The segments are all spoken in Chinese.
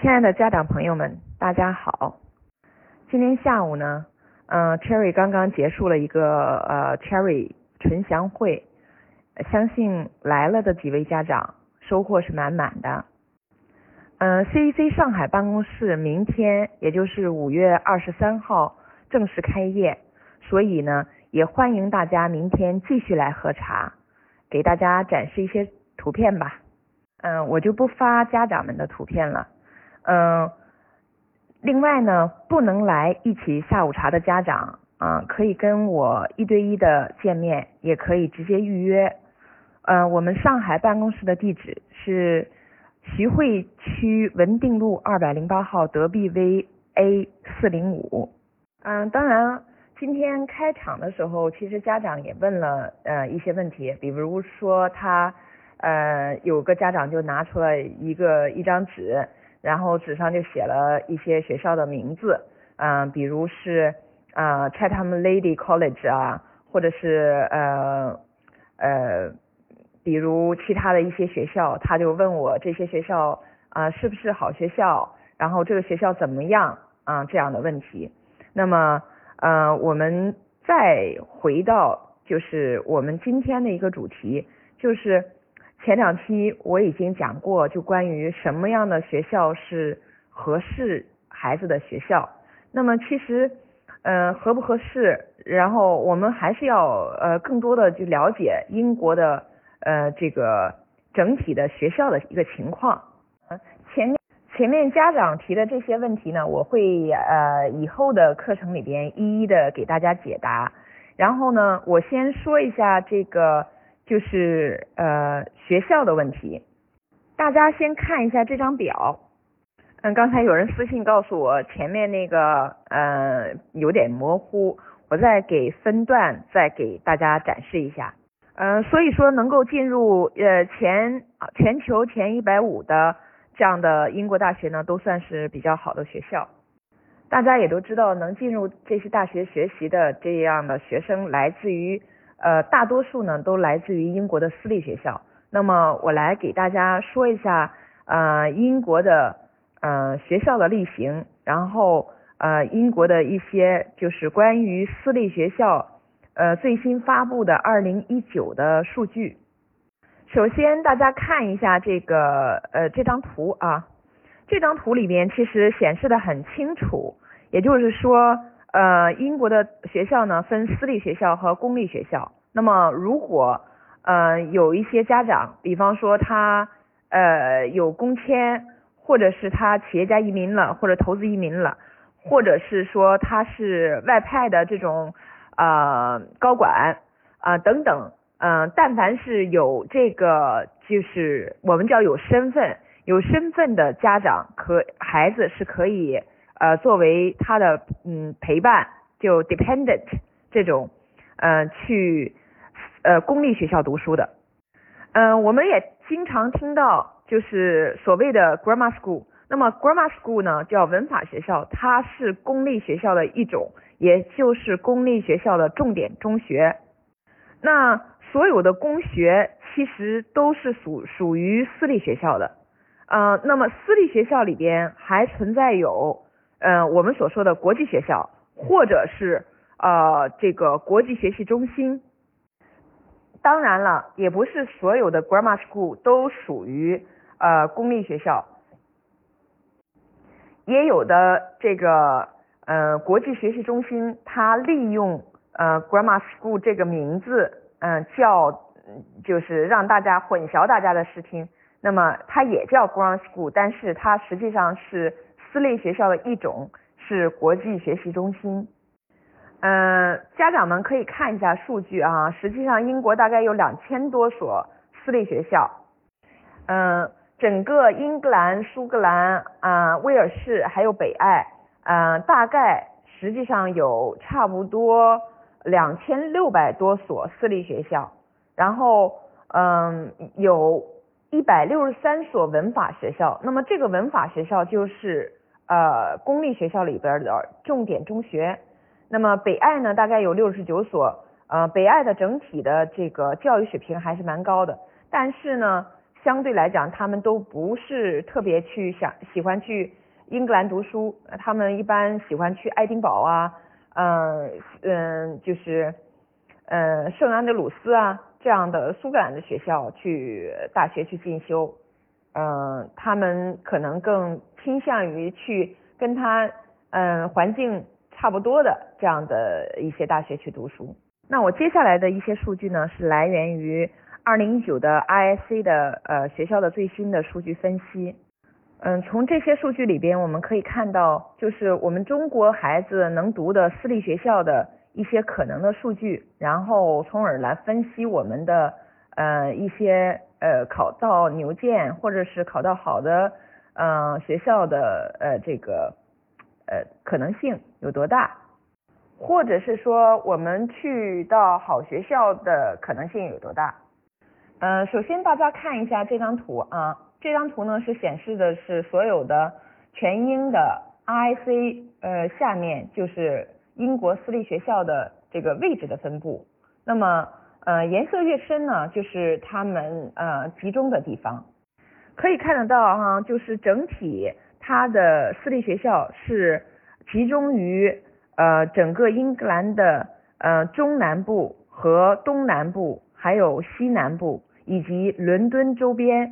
亲爱的家长朋友们，大家好。今天下午呢，嗯、c h e r r y 刚刚结束了一个呃 Cherry 纯享会，相信来了的几位家长收获是满满的。嗯、CEC 上海办公室明天也就是五月二十三号正式开业，所以呢，也欢迎大家明天继续来喝茶，给大家展示一些图片吧。嗯、我就不发家长们的图片了。嗯、另外呢，不能来一起下午茶的家长啊、可以跟我一对一的见面，也可以直接预约。呃，我们上海办公室的地址是徐汇区文定路二百零八号德必威 A 四零五。嗯，当然，今天开场的时候，其实家长也问了呃一些问题，比如说他呃有个家长就拿出了一个一张纸，然后纸上就写了一些学校的名字，嗯、比如是呃 Chatham Lady College 啊，或者是呃呃，比如其他的一些学校，他就问我这些学校啊、是不是好学校，然后这个学校怎么样啊、这样的问题。那么呃，我们再回到就是我们今天的一个主题，就是前两期我已经讲过，就关于什么样的学校是合适孩子的学校。那么其实，呃，合不合适，然后我们还是要呃更多的去了解英国的呃这个整体的学校的一个情况。前面前面家长提的这些问题呢，我会呃以后的课程里边一一的给大家解答。然后呢，我先说一下这个就是呃学校的问题，大家先看一下这张表。嗯，刚才有人私信告诉我前面那个呃有点模糊，我再给分段再给大家展示一下。嗯、所以说能够进入呃前全球前一百五的这样的英国大学呢，都算是比较好的学校。大家也都知道，能进入这些大学学习的这样的学生，来自于呃大多数呢都来自于英国的私立学校。那么我来给大家说一下呃英国的呃学校的例行，然后呃英国的一些就是关于私立学校呃最新发布的二零一九的数据。首先，大家看一下这个呃这张图啊，这张图里边其实显示的很清楚，也就是说，呃，英国的学校呢分私立学校和公立学校。那么，如果呃有一些家长，比方说他呃有工签，或者是他企业家移民了，或者投资移民了，或者是说他是外派的这种呃高管啊、等等，嗯、但凡是有这个就是我们叫有身份。有身份的家长可孩子是可以呃作为他的嗯陪伴，就 dependent 这种呃去呃公立学校读书的。嗯、我们也经常听到就是所谓的 grammar school。那么 grammar school 呢叫文法学校，它是公立学校的一种，也就是公立学校的重点中学。那所有的公学其实都是属属于私立学校的。呃，那么私立学校里边还存在有呃我们所说的国际学校，或者是呃这个国际学习中心。当然了，也不是所有的 grammar school 都属于呃公立学校，也有的这个呃国际学习中心，它利用呃 grammar school 这个名字，嗯、呃、叫就是让大家混淆大家的视听。那么它也叫 grammar School，但是它实际上是私立学校的一种，是国际学习中心。嗯、家长们可以看一下数据啊，实际上英国大概有两千多所私立学校。嗯、整个英格兰、苏格兰啊、威尔士还有北爱，呃，大概实际上有差不多两千六百多所私立学校，然后嗯、有。一百六十三所文法学校，那么这个文法学校就是呃公立学校里边的重点中学。那么北爱呢，大概有六十九所，呃，北爱的整体的这个教育水平还是蛮高的。但是呢，相对来讲，他们都不是特别去想喜欢去英格兰读书，他们一般喜欢去爱丁堡啊，嗯嗯，就是嗯圣安德鲁斯啊这样的苏格兰的学校去大学去进修，嗯，他们可能更倾向于去跟他嗯环境差不多的这样的一些大学去读书。那我接下来的一些数据呢，是来源于。二零一九的 ISC 的呃学校的最新的数据分析，嗯，从这些数据里边我们可以看到，就是我们中国孩子能读的私立学校的一些可能的数据，然后从而来分析我们的呃一些呃考到牛剑或者是考到好的嗯学校的呃这个呃可能性有多大，或者是说我们去到好学校的可能性有多大。嗯，首先大家看一下这张图啊，这张图呢是显示的是所有的全英的 I C，呃，下面就是英国私立学校的这个位置的分布。那么，呃，颜色越深呢，就是他们呃集中的地方。可以看得到哈，就是整体它的私立学校是集中于呃整个英格兰的呃中南部和东南部，还有西南部。以及伦敦周边，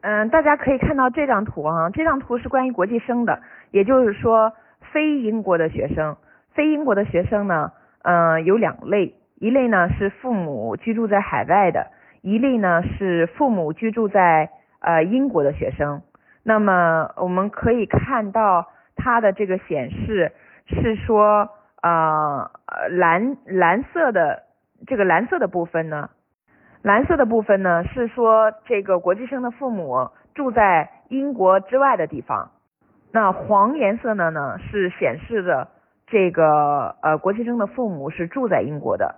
嗯，大家可以看到这张图啊，这张图是关于国际生的，也就是说非英国的学生，非英国的学生呢，嗯，有两类，一类呢是父母居住在海外的，一类呢是父母居住在呃英国的学生。那么我们可以看到它的这个显示是说，呃，蓝蓝色的这个蓝色的部分呢。蓝色的部分呢，是说这个国际生的父母住在英国之外的地方。那黄颜色的呢，是显示着这个呃国际生的父母是住在英国的。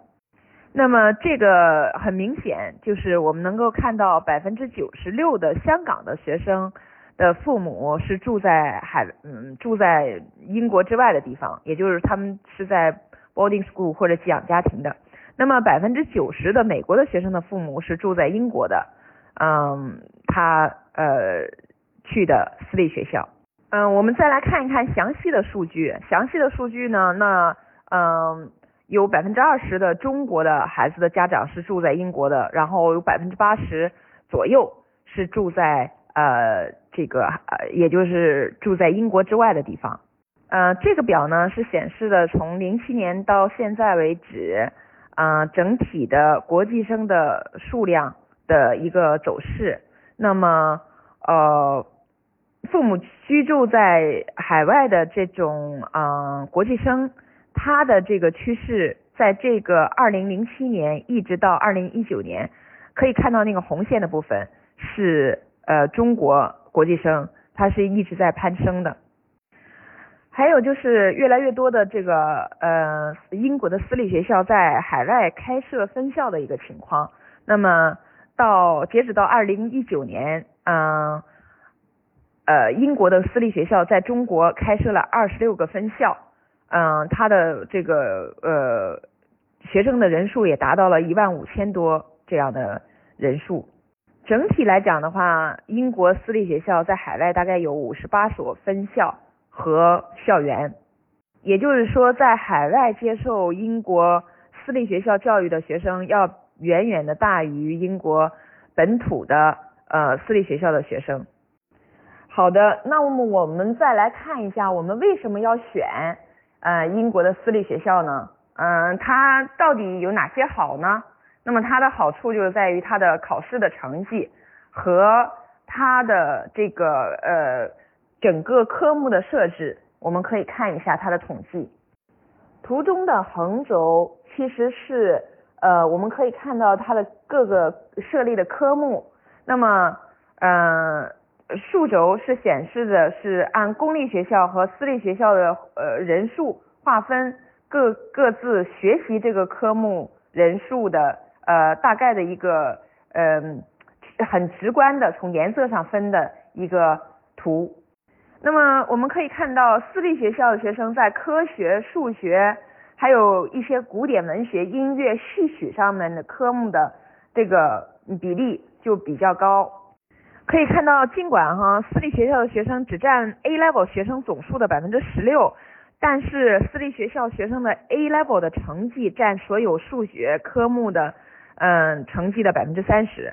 那么这个很明显，就是我们能够看到百分之九十六的香港的学生的父母是住在海嗯住在英国之外的地方，也就是他们是在 boarding school 或者寄养家庭的。那么百分之九十的美国的学生的父母是住在英国的，嗯，他呃去的私立学校，嗯，我们再来看一看详细的数据，详细的数据呢，那嗯有百分之二十的中国的孩子的家长是住在英国的，然后有百分之八十左右是住在呃这个呃也就是住在英国之外的地方，呃这个表呢是显示的从零七年到现在为止。呃，整体的国际生的数量的一个走势。那么，呃，父母居住在海外的这种呃国际生，他的这个趋势，在这个二零零七年一直到二零一九年，可以看到那个红线的部分是呃中国国际生，它是一直在攀升的。还有就是越来越多的这个呃英国的私立学校在海外开设分校的一个情况。那么到截止到二零一九年，嗯呃英国的私立学校在中国开设了二十六个分校，嗯他的这个呃学生的人数也达到了一万五千多这样的人数。整体来讲的话，英国私立学校在海外大概有五十八所分校。和校园，也就是说，在海外接受英国私立学校教育的学生要远远的大于英国本土的呃私立学校的学生。好的，那么我们再来看一下，我们为什么要选呃英国的私立学校呢？嗯，它到底有哪些好呢？那么它的好处就是在于它的考试的成绩和它的这个呃。整个科目的设置，我们可以看一下它的统计。图中的横轴其实是呃，我们可以看到它的各个设立的科目。那么，呃，数轴是显示的是按公立学校和私立学校的呃人数划分各各自学习这个科目人数的呃大概的一个嗯很直观的从颜色上分的一个图。那么我们可以看到，私立学校的学生在科学、数学，还有一些古典文学、音乐、戏曲上面的科目的这个比例就比较高。可以看到，尽管哈私立学校的学生只占 A level 学生总数的百分之十六，但是私立学校学生的 A level 的成绩占所有数学科目的嗯成绩的百分之三十。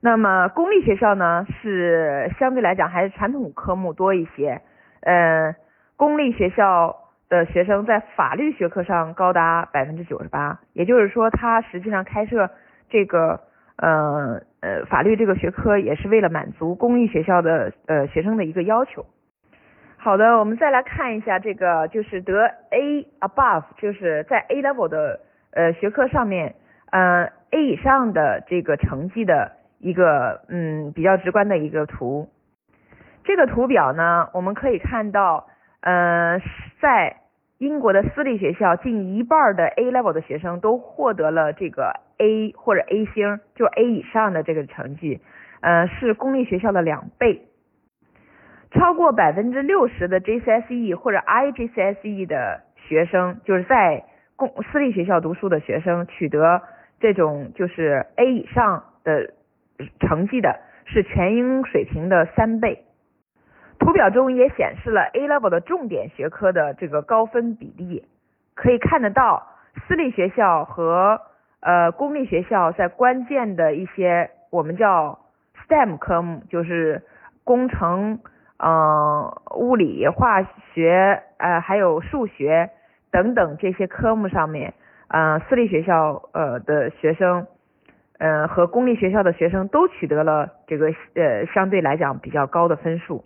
那么公立学校呢是相对来讲还是传统科目多一些，嗯，公立学校的学生在法律学科上高达百分之九十八，也就是说，它实际上开设这个。呃呃，法律这个学科也是为了满足公立学校的呃学生的一个要求。好的，我们再来看一下这个，就是得 A above，就是在 A level 的呃学科上面，呃 A 以上的这个成绩的一个嗯比较直观的一个图。这个图表呢，我们可以看到，呃，在英国的私立学校，近一半的 A level 的学生都获得了这个。A 或者 A 星，就 A 以上的这个成绩，呃，是公立学校的两倍。超过百分之六十的 GCSE 或者 IGCSE 的学生，就是在公私立学校读书的学生，取得这种就是 A 以上的成绩的，是全英水平的三倍。图表中也显示了 A level 的重点学科的这个高分比例，可以看得到私立学校和呃，公立学校在关键的一些我们叫 STEM 科目，就是工程、嗯、物理、化学，呃，还有数学等等这些科目上面，呃，私立学校呃的学生，呃和公立学校的学生都取得了这个呃相对来讲比较高的分数。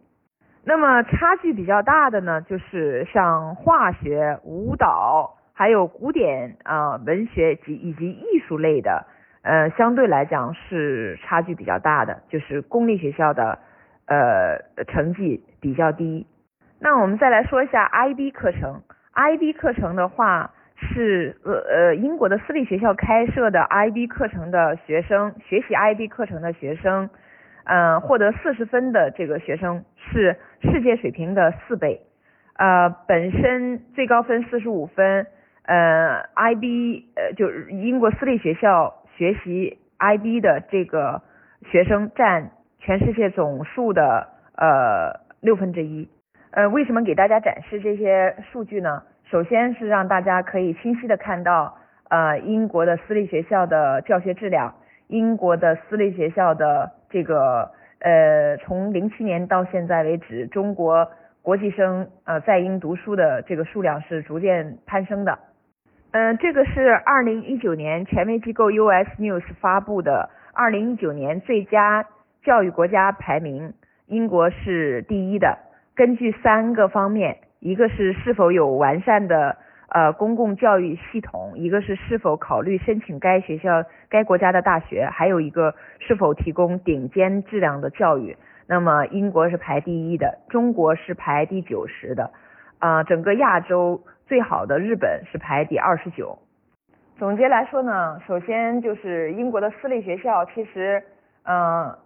那么差距比较大的呢，就是像化学、舞蹈。还有古典啊文学及以及艺术类的，呃，相对来讲是差距比较大的，就是公立学校的呃成绩比较低。那我们再来说一下 IB 课程，IB 课程的话是呃呃英国的私立学校开设的 IB 课程的学生，学习 IB 课程的学生，嗯，获得四十分的这个学生是世界水平的四倍，呃，本身最高分四十五分。呃，IB 呃，就是英国私立学校学习 IB 的这个学生占全世界总数的呃六分之一。呃，为什么给大家展示这些数据呢？首先是让大家可以清晰的看到呃英国的私立学校的教学质量，英国的私立学校的这个呃从零七年到现在为止，中国国际生呃在英读书的这个数量是逐渐攀升的。嗯，这个是二零一九年权威机构 US News 发布的二零一九年最佳教育国家排名，英国是第一的。根据三个方面，一个是是否有完善的呃公共教育系统，一个是是否考虑申请该学校该国家的大学，还有一个是否提供顶尖质量的教育。那么英国是排第一的，中国是排第九十的，啊，整个亚洲。最好的日本是排第二十九。总结来说呢，首先就是英国的私立学校，其实，嗯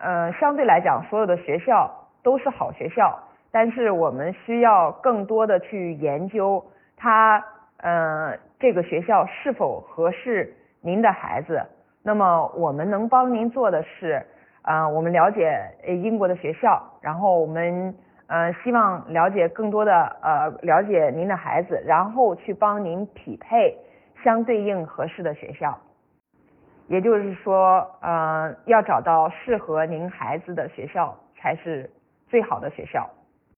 嗯，相对来讲，所有的学校都是好学校，但是我们需要更多的去研究它，嗯，这个学校是否合适您的孩子。那么我们能帮您做的是，啊，我们了解英国的学校，然后我们。呃，希望了解更多的呃，了解您的孩子，然后去帮您匹配相对应合适的学校。也就是说，呃，要找到适合您孩子的学校才是最好的学校。